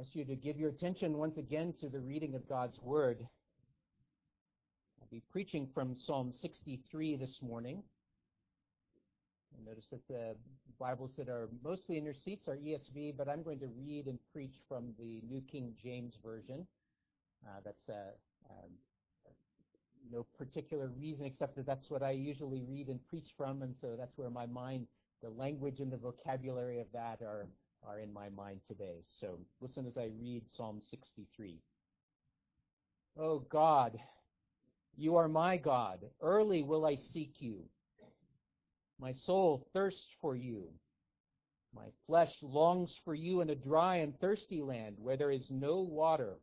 I ask you to give your attention once again to the reading of God's Word. I'll be preaching from Psalm 63 this morning. Notice that the Bibles that are mostly in your seats are ESV, but I'm going to read and preach from the New King James Version. Uh, that's uh, um, no particular reason except that that's what I usually read and preach from, and so that's where my mind, the language and the vocabulary of that are are in my mind today. So listen as I read Psalm 63. Oh God, you are my God. Early will I seek you. My soul thirsts for you. My flesh longs for you in a dry and thirsty land where there is no water.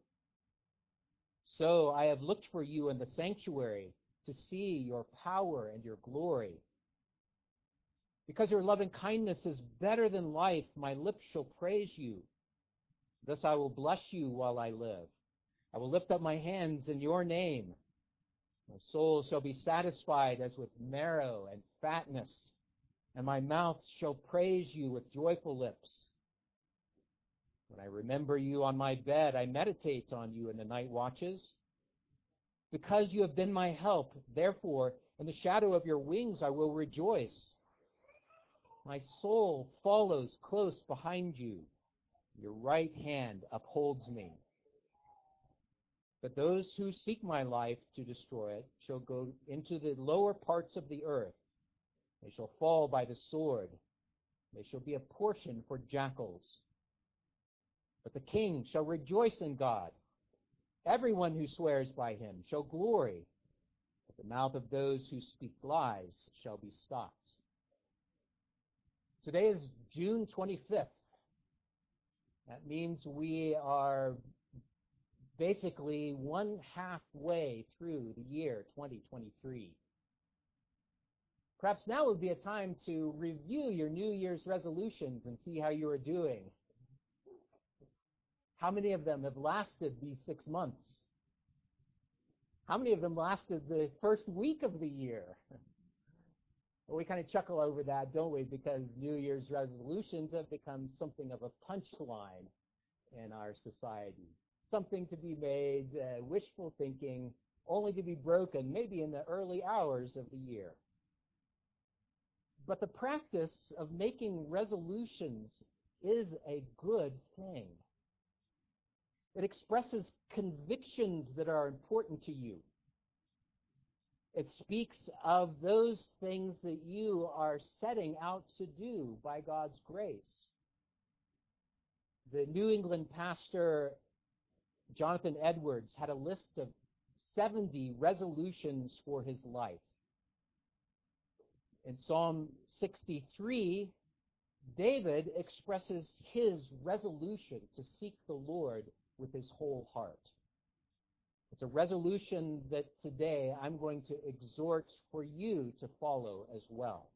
So I have looked for you in the sanctuary to see your power and your glory. Because your loving kindness is better than life, my lips shall praise you. Thus I will bless you while I live. I will lift up my hands in your name. My soul shall be satisfied as with marrow and fatness, and my mouth shall praise you with joyful lips. When I remember you on my bed, I meditate on you in the night watches. Because you have been my help, therefore, in the shadow of your wings I will rejoice. My soul follows close behind you. Your right hand upholds me. But those who seek my life to destroy it shall go into the lower parts of the earth. They shall fall by the sword. They shall be a portion for jackals. But the king shall rejoice in God. Everyone who swears by him shall glory. But the mouth of those who speak lies shall be stopped. Today is June 25th. That means we are basically one halfway through the year 2023. Perhaps now would be a time to review your New Year's resolutions and see how you are doing. How many of them have lasted these six months? How many of them lasted the first week of the year? We kind of chuckle over that, don't we? Because New Year's resolutions have become something of a punchline in our society. Something to be made, uh, wishful thinking, only to be broken maybe in the early hours of the year. But the practice of making resolutions is a good thing. It expresses convictions that are important to you. It speaks of those things that you are setting out to do by God's grace. The New England pastor Jonathan Edwards had a list of 70 resolutions for his life. In Psalm 63, David expresses his resolution to seek the Lord with his whole heart. It's a resolution that today I'm going to exhort for you to follow as well.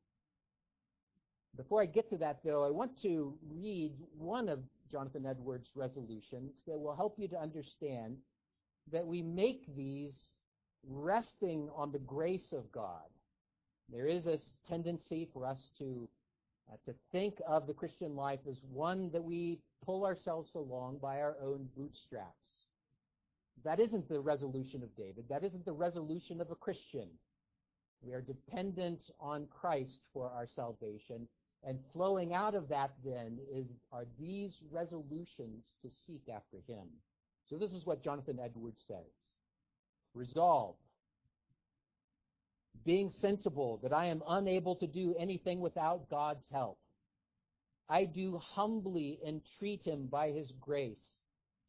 Before I get to that, though, I want to read one of Jonathan Edwards' resolutions that will help you to understand that we make these resting on the grace of God. There is a tendency for us to uh, to think of the Christian life as one that we pull ourselves along by our own bootstraps. That isn't the resolution of David. That isn't the resolution of a Christian. We are dependent on Christ for our salvation. And flowing out of that then is are these resolutions to seek after him. So this is what Jonathan Edwards says. Resolved. Being sensible that I am unable to do anything without God's help. I do humbly entreat him by his grace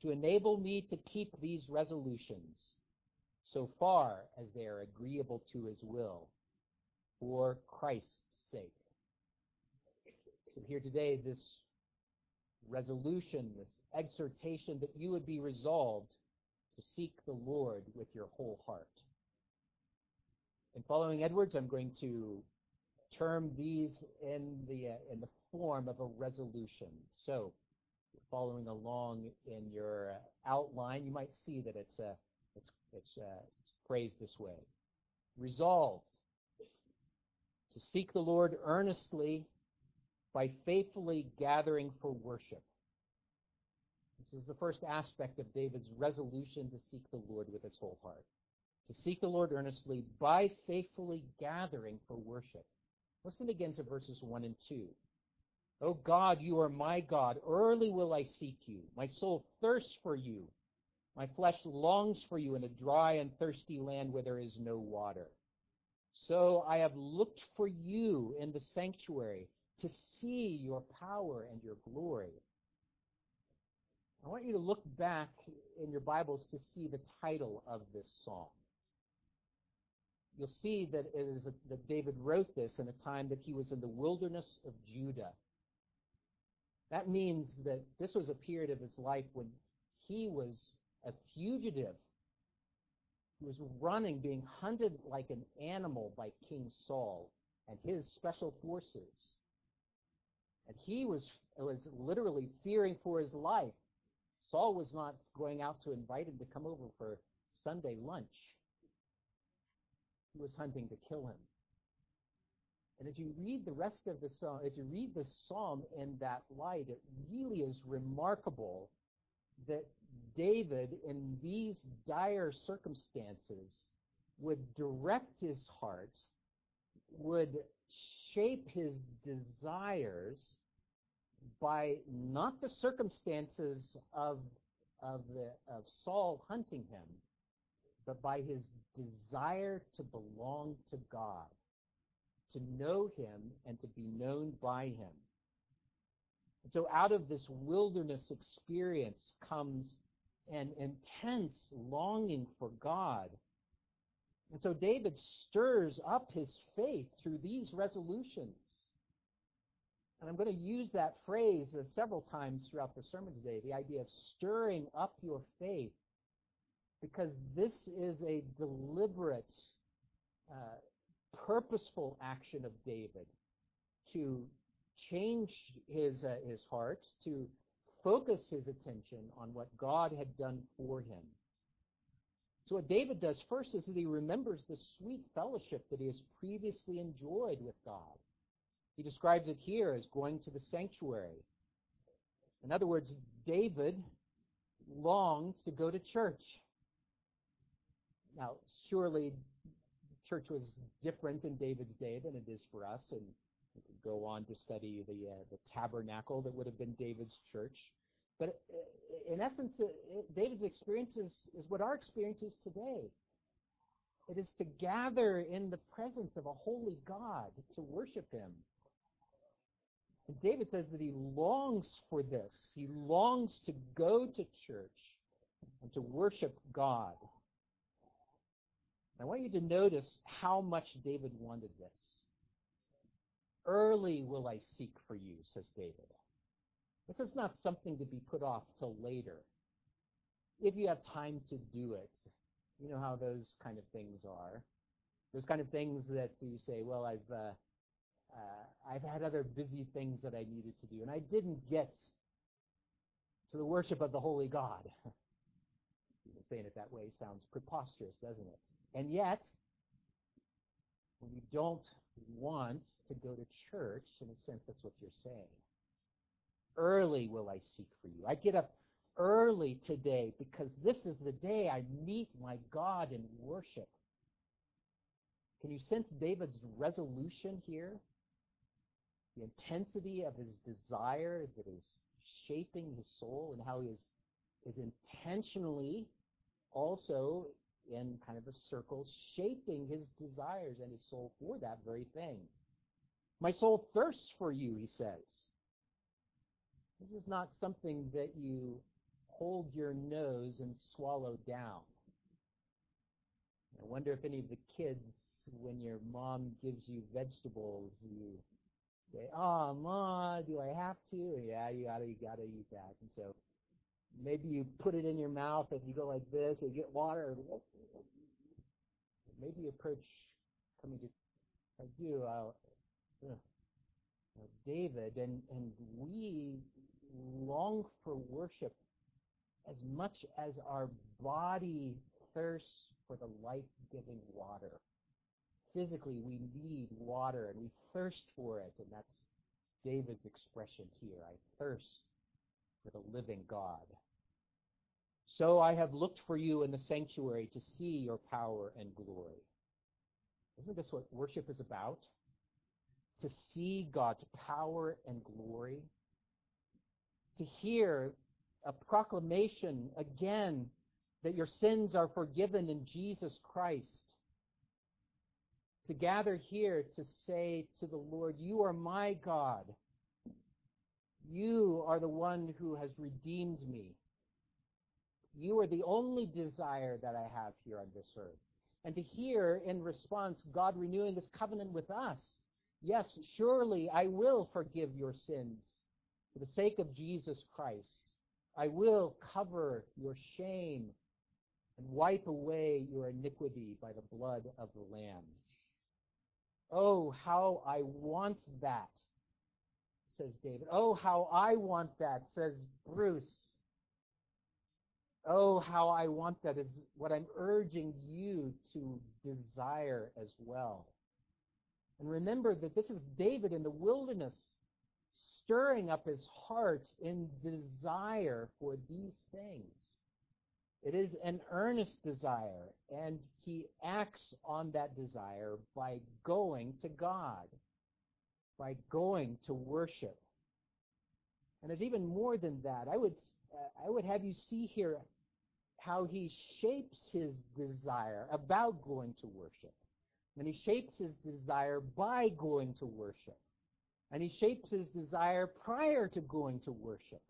to enable me to keep these resolutions so far as they are agreeable to his will for Christ's sake. So here today, this resolution, this exhortation that you would be resolved to seek the Lord with your whole heart. In following Edwards, I'm going to term these in the uh, in the form of a resolution. So following along in your outline, you might see that it's, uh, it's, it's, uh, it's phrased this way. Resolved to seek the Lord earnestly by faithfully gathering for worship. This is the first aspect of David's resolution to seek the Lord with his whole heart. To seek the Lord earnestly by faithfully gathering for worship. Listen again to verses 1 and 2. O God, you are my God. Early will I seek you. My soul thirsts for you. My flesh longs for you in a dry and thirsty land where there is no water. So I have looked for you in the sanctuary to see your power and your glory. I want you to look back in your Bibles to see the title of this psalm. You'll see that it is a, that David wrote this in a time that he was in the wilderness of Judah. That means that this was a period of his life when he was a fugitive. He was running, being hunted like an animal by King Saul and his special forces. And he was, was literally fearing for his life. Saul was not going out to invite him to come over for Sunday lunch. He was hunting to kill him. And as you read the rest of the psalm, as you read the psalm in that light, it really is remarkable that David, in these dire circumstances, would direct his heart, would shape his desires by not the circumstances of, of, the, of Saul hunting him, but by his desire to belong to God, to know him and to be known by him. And so out of this wilderness experience comes an intense longing for God. And so David stirs up his faith through these resolutions. And I'm going to use that phrase uh, several times throughout the sermon today, the idea of stirring up your faith, because this is a deliberate, uh, purposeful action of David to change his, uh, his heart, to focus his attention on what God had done for him. So what David does first is that he remembers the sweet fellowship that he has previously enjoyed with God. He describes it here as going to the sanctuary. In other words, David longed to go to church. Now, surely church was different in David's day than it is for us, and we could go on to study the uh, the tabernacle that would have been David's church. But uh, in essence, uh, David's experience is, is what our experience is today. It is to gather in the presence of a holy God to worship Him. And David says that he longs for this. He longs to go to church and to worship God. I want you to notice how much David wanted this. Early will I seek for you, says David. This is not something to be put off till later. If you have time to do it, you know how those kind of things are. Those kind of things that you say, well, I've uh, uh, I've had other busy things that I needed to do, and I didn't get to the worship of the holy God. Even saying it that way sounds preposterous, doesn't it? And yet, when you don't want to go to church, in a sense, that's what you're saying. Early will I seek for you. I get up early today because this is the day I meet my God in worship. Can you sense David's resolution here? The intensity of his desire that is shaping his soul and how he is, is intentionally also in kind of a circle shaping his desires and his soul for that very thing. My soul thirsts for you, he says. This is not something that you hold your nose and swallow down. I wonder if any of the kids, when your mom gives you vegetables, you say, ah, "Oh, mom, do I have to?" yeah, you gotta, you gotta eat that. And so maybe you put it in your mouth and you go like this, and you get water. Maybe you approach coming to, I do. Uh, David, and and we long for worship as much as our body thirsts for the life-giving water. Physically, we need water and we thirst for it, and that's David's expression here. I thirst for the living God. So I have looked for you in the sanctuary to see your power and glory. Isn't this what worship is about? To see God's power and glory. To hear a proclamation again that your sins are forgiven in Jesus Christ. To gather here to say to the Lord, You are my God. You are the one who has redeemed me. You are the only desire that I have here on this earth. And to hear in response God renewing his covenant with us. Yes, surely I will forgive your sins for the sake of Jesus Christ. I will cover your shame and wipe away your iniquity by the blood of the Lamb. Oh, how I want that, says David. Oh, how I want that, says Bruce. Oh, how I want that is what I'm urging you to desire as well. And remember that this is David in the wilderness stirring up his heart in desire for these things. It is an earnest desire, and he acts on that desire by going to God, by going to worship. And there's even more than that. I would, uh, I would have you see here how he shapes his desire about going to worship. And he shapes his desire by going to worship. And he shapes his desire prior to going to worship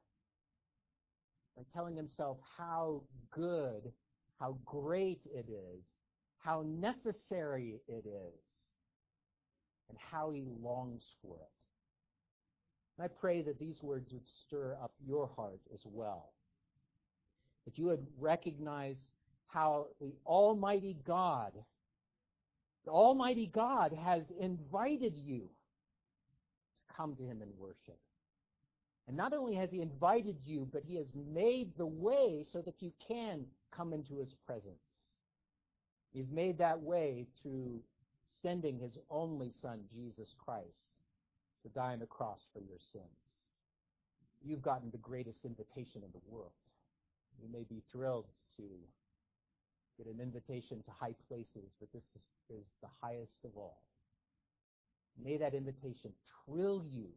by telling himself how good, how great it is, how necessary it is, and how he longs for it. And I pray that these words would stir up your heart as well. That you would recognize how the Almighty God, the Almighty God has invited you to come to Him in worship. And not only has He invited you, but He has made the way so that you can come into His presence. He's made that way through sending His only Son, Jesus Christ, to die on the cross for your sins. You've gotten the greatest invitation in the world. You may be thrilled to get an invitation to high places, but this is, is the highest of all. May that invitation thrill you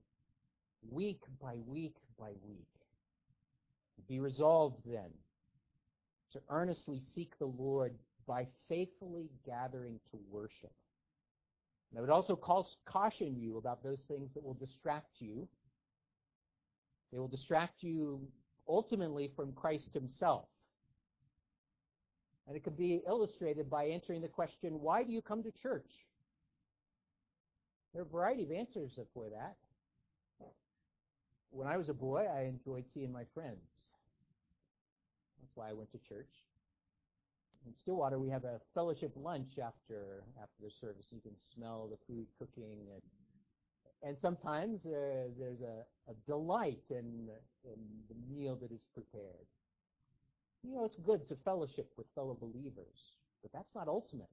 week by week by week. Be resolved then to earnestly seek the Lord by faithfully gathering to worship. And I would also caution you about those things that will distract you. They will distract you ultimately from Christ himself. And it can be illustrated by answering the question, why do you come to church? There are a variety of answers for that. When I was a boy, I enjoyed seeing my friends. That's why I went to church. In Stillwater, we have a fellowship lunch after after the service. You can smell the food cooking, and and sometimes uh, there's a, a delight in, in the meal that is prepared. You know, it's good to fellowship with fellow believers, but that's not ultimate.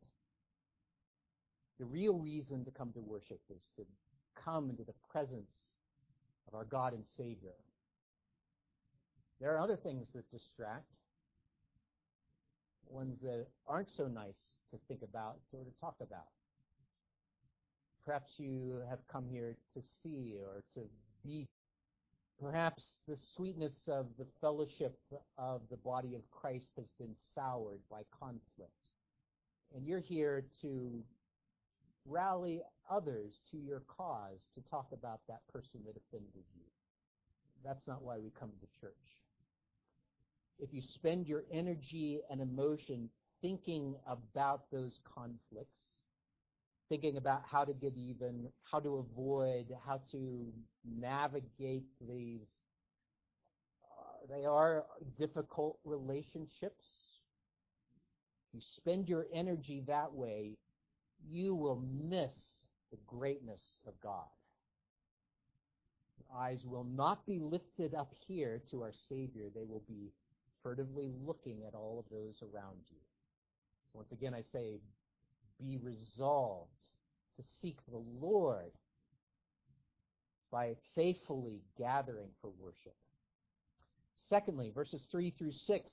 The real reason to come to worship is to come into the presence of our God and Savior. There are other things that distract, ones that aren't so nice to think about or to talk about. Perhaps you have come here to see or to be. Perhaps the sweetness of the fellowship of the body of Christ has been soured by conflict. And you're here to rally others to your cause to talk about that person that offended you. That's not why we come to church. If you spend your energy and emotion thinking about those conflicts, thinking about how to get even, how to avoid, how to navigate these, uh, they are difficult relationships. You spend your energy that way, you will miss the greatness of God. Your eyes will not be lifted up here to our Savior. They will be furtively looking at all of those around you. So once again, I say, be resolved to seek the Lord by faithfully gathering for worship. Secondly, verses 3 through 6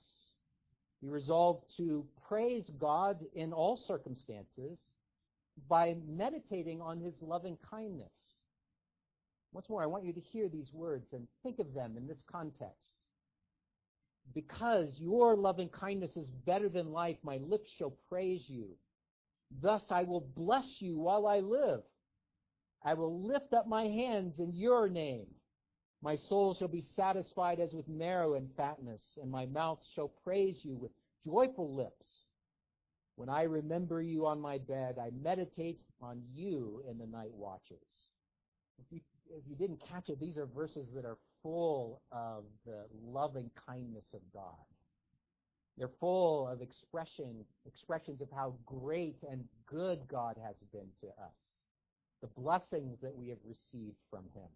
be resolved to praise God in all circumstances by meditating on his loving kindness. Once more, I want you to hear these words and think of them in this context. Because your loving kindness is better than life, my lips shall praise you. Thus I will bless you while I live. I will lift up my hands in your name. My soul shall be satisfied as with marrow and fatness, and my mouth shall praise you with joyful lips. When I remember you on my bed, I meditate on you in the night watches. If you, if you didn't catch it, these are verses that are full of the loving kindness of God. They're full of expression, expressions of how great and good God has been to us, the blessings that we have received from Him.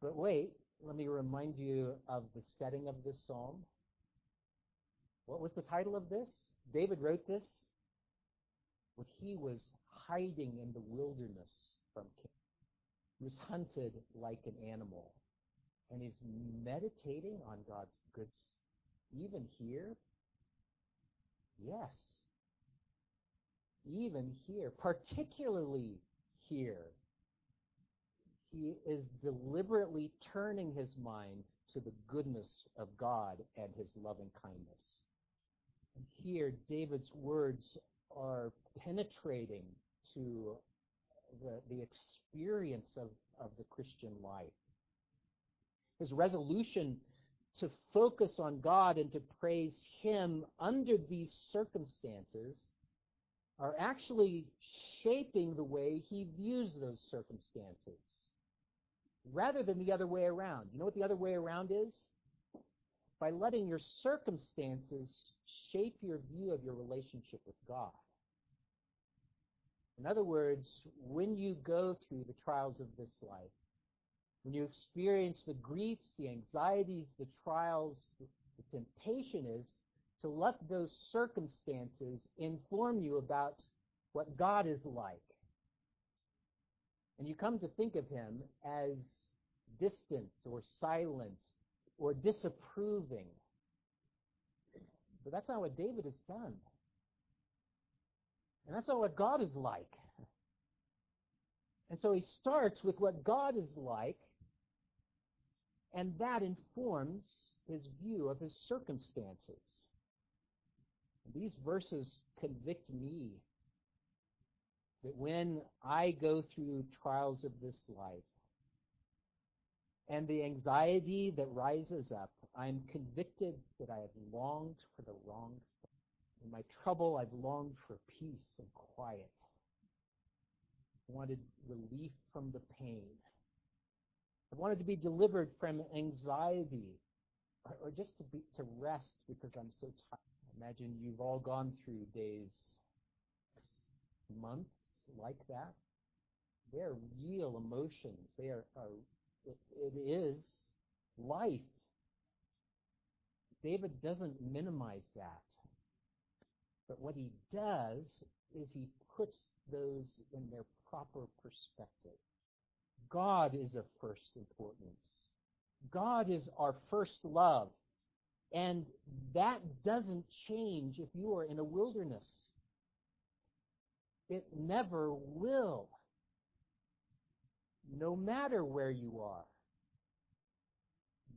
But wait, let me remind you of the setting of this psalm. What was the title of this? David wrote this when he was hiding in the wilderness from king. Was hunted like an animal. And he's meditating on God's goods even here. Yes. Even here, particularly here, he is deliberately turning his mind to the goodness of God and his loving kindness. And here, David's words are penetrating to the, the experience of, of the Christian life. His resolution to focus on God and to praise Him under these circumstances are actually shaping the way he views those circumstances rather than the other way around. You know what the other way around is? By letting your circumstances shape your view of your relationship with God. In other words, when you go through the trials of this life, when you experience the griefs, the anxieties, the trials, the, temptation is to let those circumstances inform you about what God is like. And you come to think of him as distant or silent or disapproving. But that's not what David has done. And that's not what God is like. And so he starts with what God is like, and that informs his view of his circumstances. These verses convict me that when I go through trials of this life and the anxiety that rises up, I'm convicted that I have longed for the wrong thing. Trouble, I've longed for peace and quiet. I wanted relief from the pain. I wanted to be delivered from anxiety or, or just to be to rest because I'm so tired. Imagine you've all gone through days, months like that. They are real emotions. They are, are it, it is life. David doesn't minimize that. But what he does is he puts those in their proper perspective. God is of first importance. God is our first love. And that doesn't change if you are in a wilderness. It never will. No matter where you are.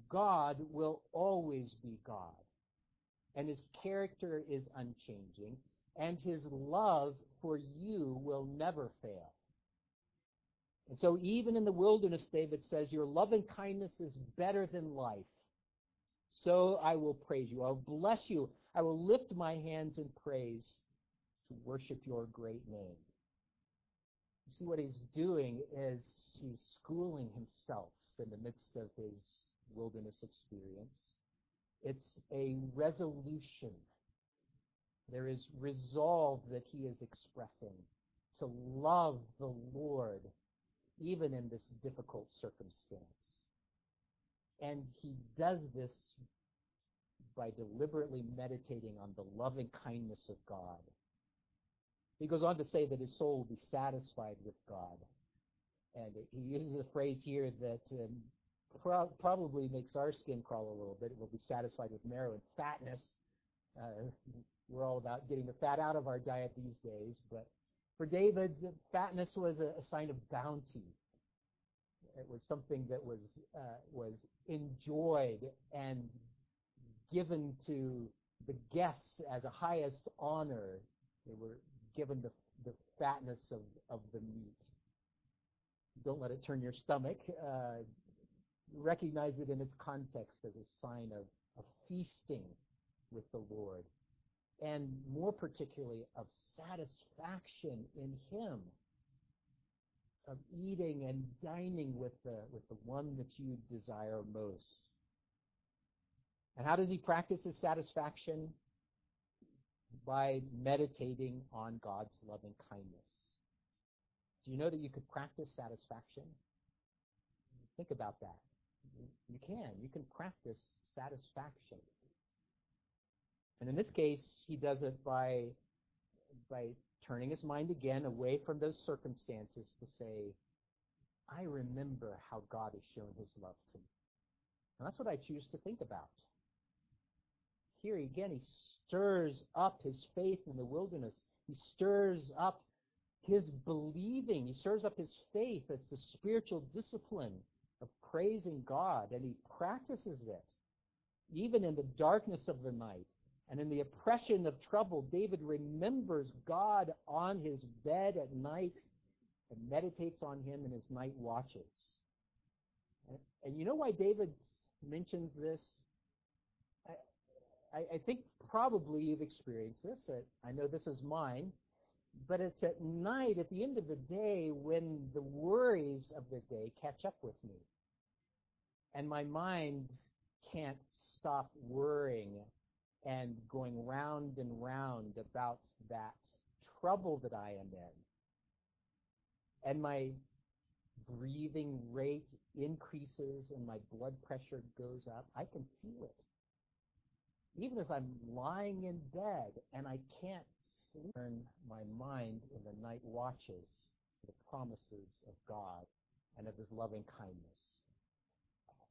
God will always be God. And his character is unchanging. And his love for you will never fail. And so even in the wilderness, David says, your loving kindness is better than life. So I will praise you. I will bless you. I will lift my hands in praise to worship your great name. You see, what he's doing is he's schooling himself in the midst of his wilderness experience. It's a resolution. There is resolve that he is expressing to love the Lord even in this difficult circumstance. And he does this by deliberately meditating on the loving kindness of God. He goes on to say that his soul will be satisfied with God. And he uses a phrase here that um, pro- probably makes our skin crawl a little bit. We'll be satisfied with marrow and fatness. Uh, we're all about getting the fat out of our diet these days, but for David, fatness was a, a sign of bounty. It was something that was uh, was enjoyed and given to the guests as a highest honor. They were given the, the fatness of, of the meat. Don't let it turn your stomach. Uh, recognize it in its context as a sign of, of feasting with the Lord, and more particularly of satisfaction in Him, of eating and dining with the, with the one that you desire most. And how does he practice his satisfaction? By meditating on God's loving kindness. Do you know that you could practice satisfaction? Think about that. You can. You can practice satisfaction. And in this case, he does it by, by turning his mind again away from those circumstances to say, I remember how God has shown his love to me. And that's what I choose to think about. Here again, he stirs up his faith in the wilderness. He stirs up his believing. He stirs up his faith as the spiritual discipline praising God, and he practices it. Even in the darkness of the night and in the oppression of trouble, David remembers God on his bed at night and meditates on him in his night watches. And, you know why David mentions this? I, I, think probably you've experienced this. I know this is mine. But it's at night, at the end of the day, when the worries of the day catch up with me and my mind can't stop worrying and going round and round about that trouble that I am in. And my breathing rate increases and my blood pressure goes up. I can feel it. Even as I'm lying in bed and I can't sleep, turn my mind in the night watches to the promises of God and of his loving kindness.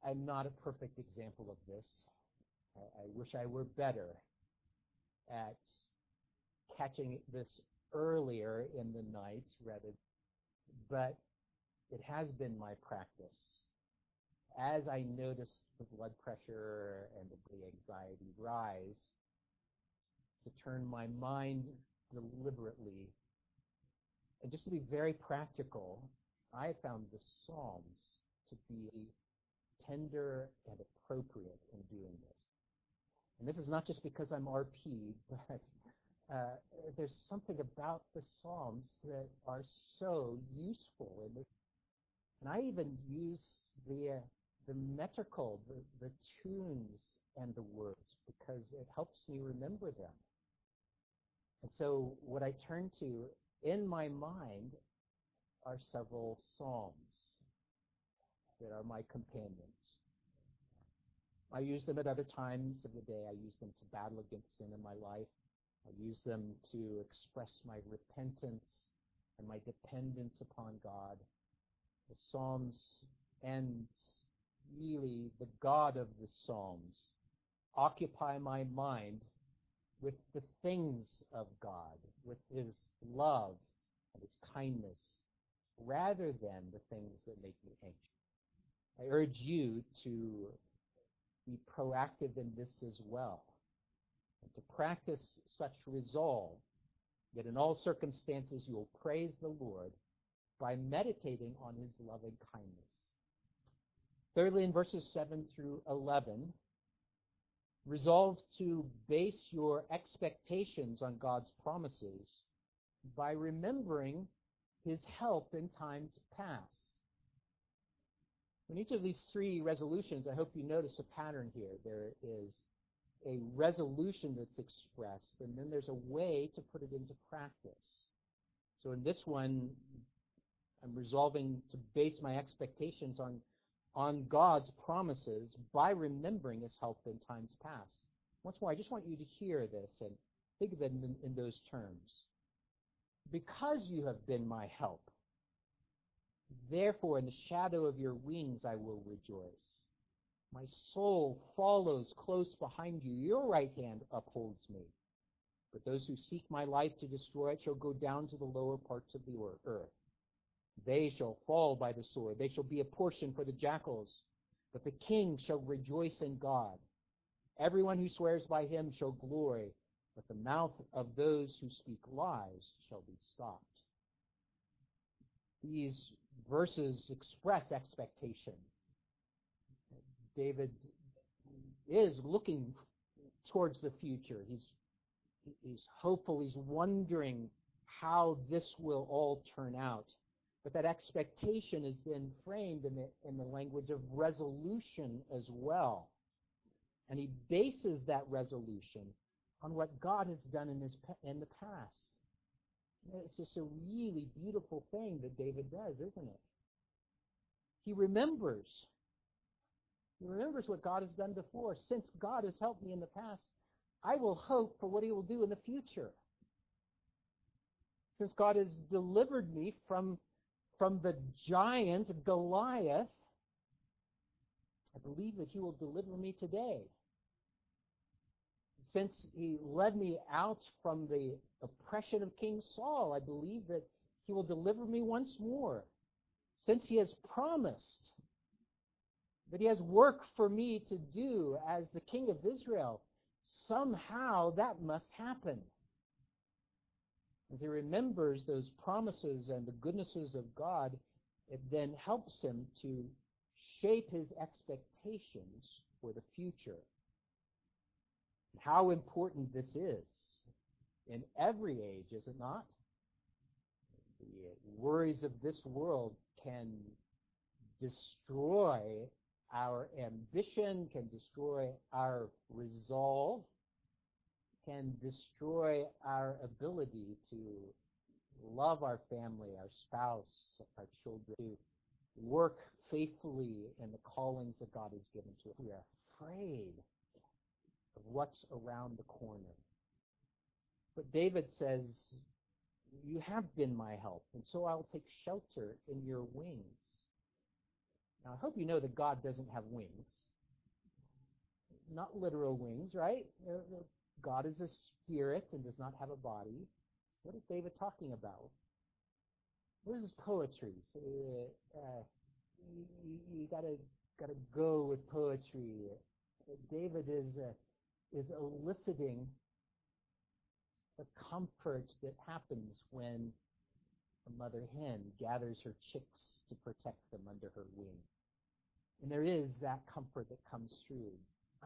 I'm not a perfect example of this. I, I wish I were better at catching this earlier in the night rather, but it has been my practice. As I notice the blood pressure and the anxiety rise, to turn my mind deliberately and just to be very practical, I found the Psalms to be tender and appropriate in doing this. And this is not just because I'm RP, but uh, there's something about the Psalms that are so useful. In this. And I even use the, uh, the metrical, the, the tunes and the words, because it helps me remember them. And so what I turn to in my mind are several Psalms that are my companions. I use them at other times of the day. I use them to battle against sin in my life. I use them to express my repentance and my dependence upon God. The Psalms and really the God of the Psalms occupy my mind with the things of God, with His love and His kindness, rather than the things that make me anxious. I urge you to be proactive in this as well, and to practice such resolve that in all circumstances you will praise the Lord by meditating on his loving kindness. Thirdly, in verses 7 through 11, resolve to base your expectations on God's promises by remembering his help in times past. In each of these three resolutions, I hope you notice a pattern here. There is a resolution that's expressed, and then there's a way to put it into practice. So in this one, I'm resolving to base my expectations on, on God's promises by remembering his help in times past. Once more, I just want you to hear this and think of it in, in those terms. Because you have been my help, Therefore, in the shadow of your wings I will rejoice. My soul follows close behind you. Your right hand upholds me. But those who seek my life to destroy it shall go down to the lower parts of the earth. They shall fall by the sword. They shall be a portion for the jackals. But the king shall rejoice in God. Everyone who swears by him shall glory, but the mouth of those who speak lies shall be stopped. These verses express expectation. David is looking towards the future. He's he's hopeful. He's wondering how this will all turn out. But that expectation is then framed in the, in the language of resolution as well. And he bases that resolution on what God has done in, his, in the past. It's just a really beautiful thing that David does, isn't it? He remembers. He remembers what God has done before. Since God has helped me in the past, I will hope for what he will do in the future. Since God has delivered me from from the giant Goliath, I believe that he will deliver me today. Since he led me out from the oppression of King Saul, I believe that he will deliver me once more. Since he has promised that he has work for me to do as the king of Israel, somehow that must happen. As he remembers those promises and the goodnesses of God, it then helps him to shape his expectations for the future. How important this is in every age, is it not? The worries of this world can destroy our ambition, can destroy our resolve, can destroy our ability to love our family, our spouse, our children, to work faithfully in the callings that God has given to us. We are afraid of what's around the corner. But David says, You have been my help, and so I'll take shelter in your wings. Now, I hope you know that God doesn't have wings. Not literal wings, right? God is a spirit and does not have a body. What is David talking about? What is his poetry? So, uh, you, you, gotta gotta go with poetry. David is uh, is eliciting the comfort that happens when a mother hen gathers her chicks to protect them under her wing. And there is that comfort that comes through.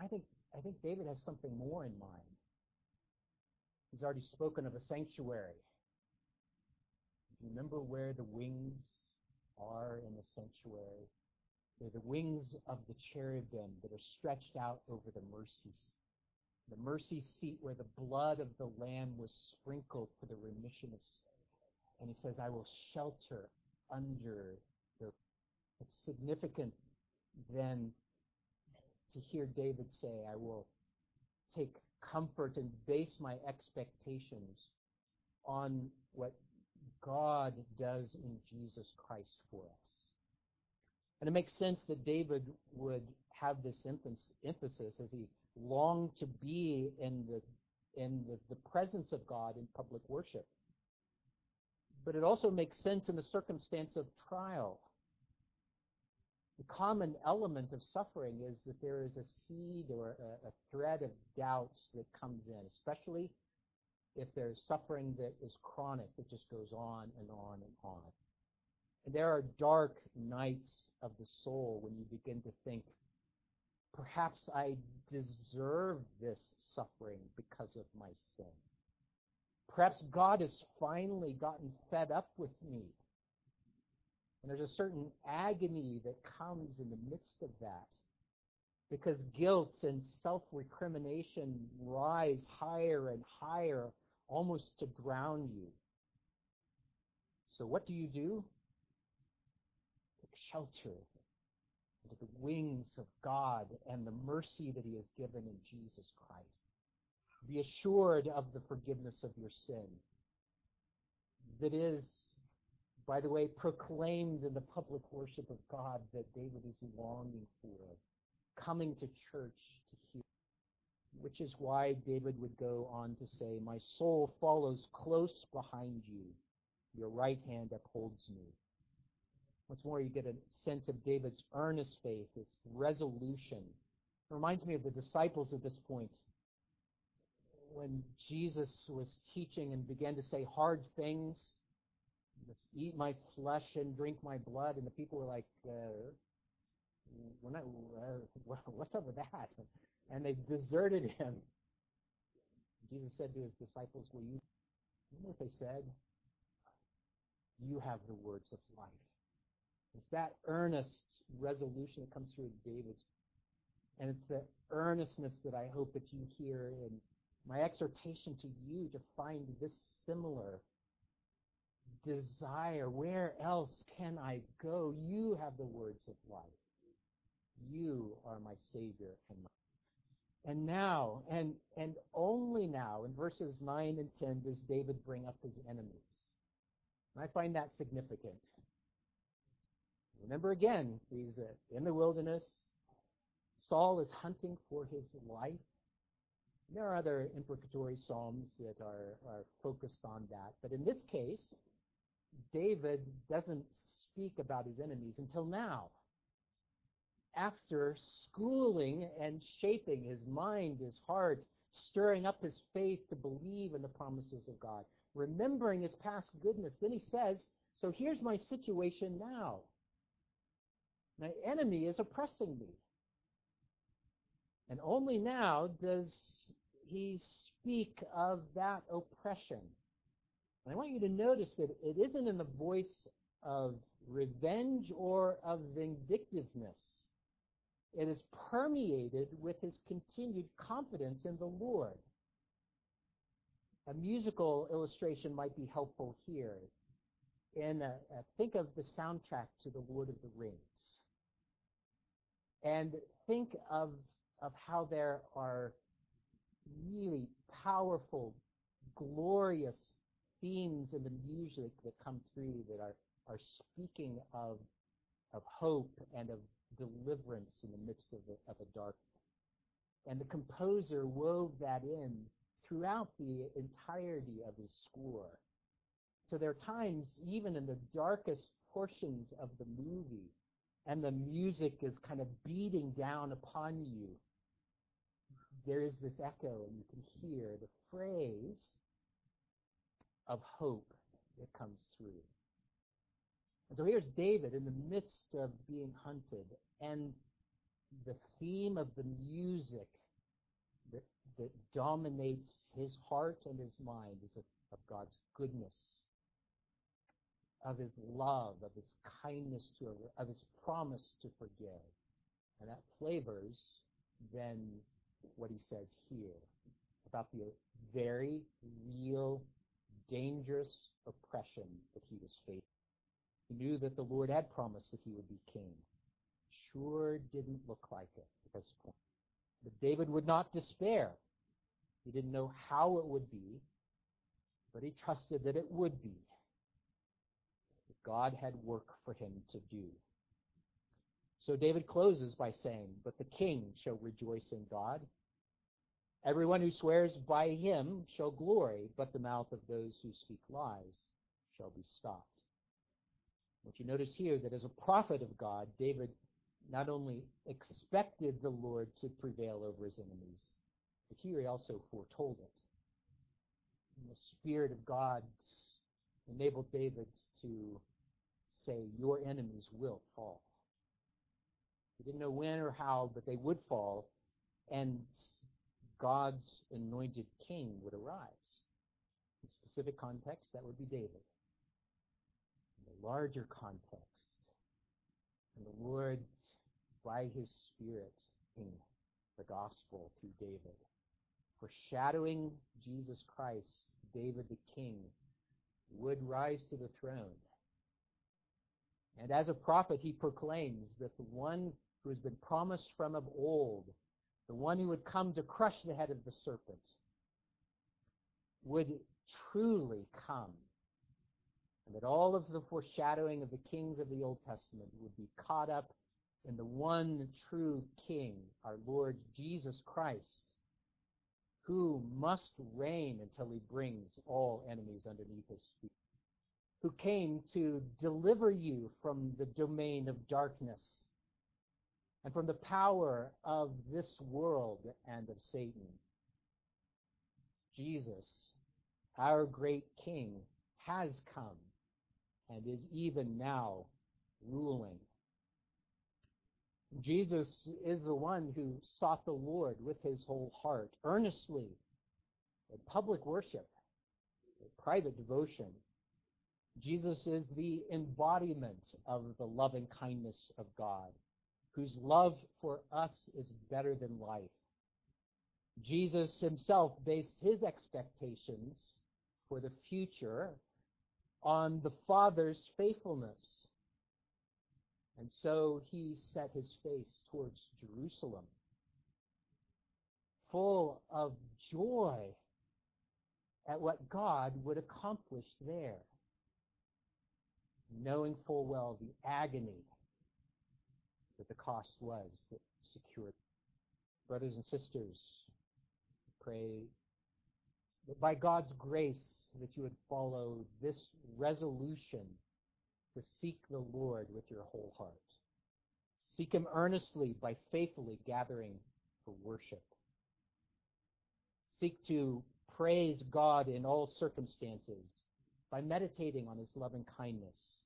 I think I think David has something more in mind. He's already spoken of a sanctuary. Remember where the wings are in the sanctuary? They're the wings of the cherubim that are stretched out over the mercy the mercy seat where the blood of the lamb was sprinkled for the remission of sin. And he says, I will shelter under the it's significant then to hear David say, I will take comfort and base my expectations on what God does in Jesus Christ for us. And it makes sense that David would have this emphasis as he longed to be in the in the, the presence of God in public worship. But it also makes sense in the circumstance of trial the common element of suffering is that there is a seed or a, a thread of doubts that comes in, especially if there's suffering that is chronic, that just goes on and on and on. And there are dark nights of the soul when you begin to think, perhaps I deserve this suffering because of my sin. Perhaps God has finally gotten fed up with me and there's a certain agony that comes in the midst of that because guilt and self recrimination rise higher and higher, almost to drown you. So, what do you do? Take shelter the wings of God and the mercy that He has given in Jesus Christ. Be assured of the forgiveness of your sin that is by the way, proclaimed in the public worship of God that David is longing for. coming to church to hear. Which is why David would go on to say, My soul follows close behind you. Your right hand upholds me. What's more, you get a sense of David's earnest faith, his resolution. It reminds me of the disciples at this point. When Jesus was teaching and began to say hard things, eat my flesh and drink my blood, and the people were like, uh, we're not, uh, what's up with that? And they deserted him. Jesus said to his disciples, Will you, know what they said? You have the words of life. It's that earnest resolution that comes through David's. And it's the earnestness that I hope that you hear in my exhortation to you to find this similar desire. Where else can I go? You have the words of life. You are my Savior and my and now, and and only now, in verses 9 and 10, does David bring up his enemies. And I find that significant. Remember again, he's uh, in the wilderness. Saul is hunting for his life. There are other imprecatory psalms that are, are focused on that. But in this case, David doesn't speak about his enemies until now. After schooling and shaping his mind, his heart, stirring up his faith to believe in the promises of God, remembering his past goodness, then he says, So here's my situation now. My enemy is oppressing me. And only now does he speak of that oppression. And I want you to notice that it isn't in the voice of revenge or of vindictiveness. It is permeated with his continued confidence in the Lord. A musical illustration might be helpful here. In a, a, think of the soundtrack to The Lord of the Rings. And think of, of how there are really powerful, glorious themes in the music that come through that are, are speaking of, of hope and of deliverance in the midst of a, of a dark. And the composer wove that in throughout the entirety of his score. So there are times, even in the darkest portions of the movie, and the music is kind of beating down upon you. There is this echo, and you can hear the phrase of hope that comes through. And so here's David in the midst of being hunted, and the theme of the music that, that dominates his heart and his mind is of, of God's goodness, of his love, of his kindness to her, of his promise to forgive. And that flavors then what he says here about the very real, dangerous oppression that he was facing. He knew that the Lord had promised that he would be king. Sure didn't look like it at this point. But David would not despair. He didn't know how it would be, but he trusted that it would be. God had work for him to do. So David closes by saying, But the king shall rejoice in God. Everyone who swears by him shall glory, but the mouth of those who speak lies shall be stopped. What you notice here that as a prophet of God, David not only expected the Lord to prevail over his enemies, but here he also foretold it. And the Spirit of God enabled David to say, Your enemies will fall. He didn't know when or how, but they would fall, and God's anointed king would arise. In specific context, that would be David. In the larger context, and the Lord by his Spirit in the gospel through David, foreshadowing Jesus Christ, David the king, would rise to the throne. And as a prophet, he proclaims that the one who has been promised from of old, the one who would come to crush the head of the serpent, would truly come. And that all of the foreshadowing of the kings of the Old Testament would be caught up in the one true King, our Lord Jesus Christ, who must reign until he brings all enemies underneath his feet, who came to deliver you from the domain of darkness and from the power of this world and of Satan. Jesus, our great King, has come and is even now ruling. Jesus is the one who sought the Lord with his whole heart, earnestly, in public worship, in private devotion. Jesus is the embodiment of the loving kindness of God, whose love for us is better than life. Jesus himself based his expectations for the future on the Father's faithfulness. And so he set his face towards Jerusalem, full of joy at what God would accomplish there, knowing full well the agony that the cost was that secured. Brothers and sisters, pray that by God's grace that you would follow this resolution to seek the Lord with your whole heart. Seek him earnestly by faithfully gathering for worship. Seek to praise God in all circumstances by meditating on his loving kindness.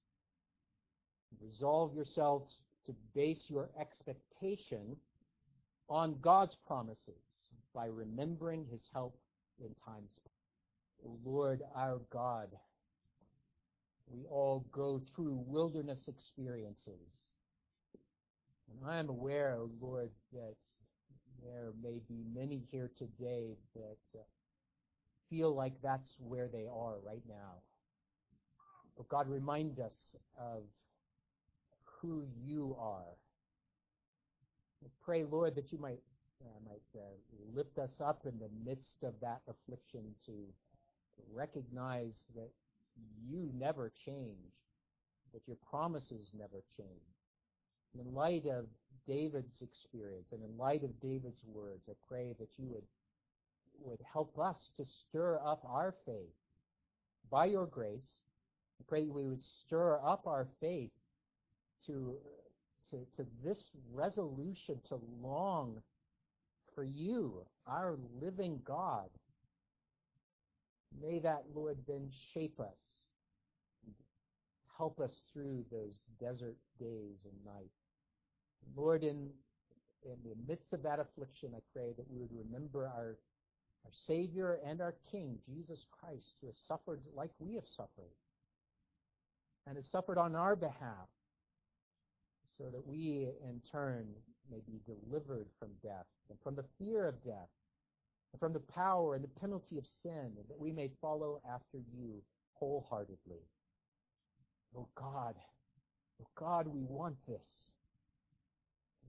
Resolve yourselves to base your expectation on God's promises by remembering his help in times. O Lord our God, we all go through wilderness experiences. And I am aware, Lord, that there may be many here today that uh, feel like that's where they are right now. But God, remind us of who you are. I pray, Lord, that you might uh, might uh, lift us up in the midst of that affliction to, recognize that you never change, that your promises never change. In light of David's experience and in light of David's words, I pray that you would would help us to stir up our faith by your grace. I pray we would stir up our faith to, to, to this resolution to long for you, our living God. May that, Lord, then shape us, help us through those desert days and nights. Lord, in, in the midst of that affliction, I pray that we would remember our, our Savior and our King, Jesus Christ, who has suffered like we have suffered and has suffered on our behalf so that we in turn may be delivered from death and from the fear of death and from the power and the penalty of sin and that we may follow after you wholeheartedly. Oh God, oh God, we want this.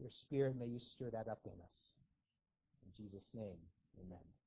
Your Spirit, may you stir that up in us. In Jesus' name, amen.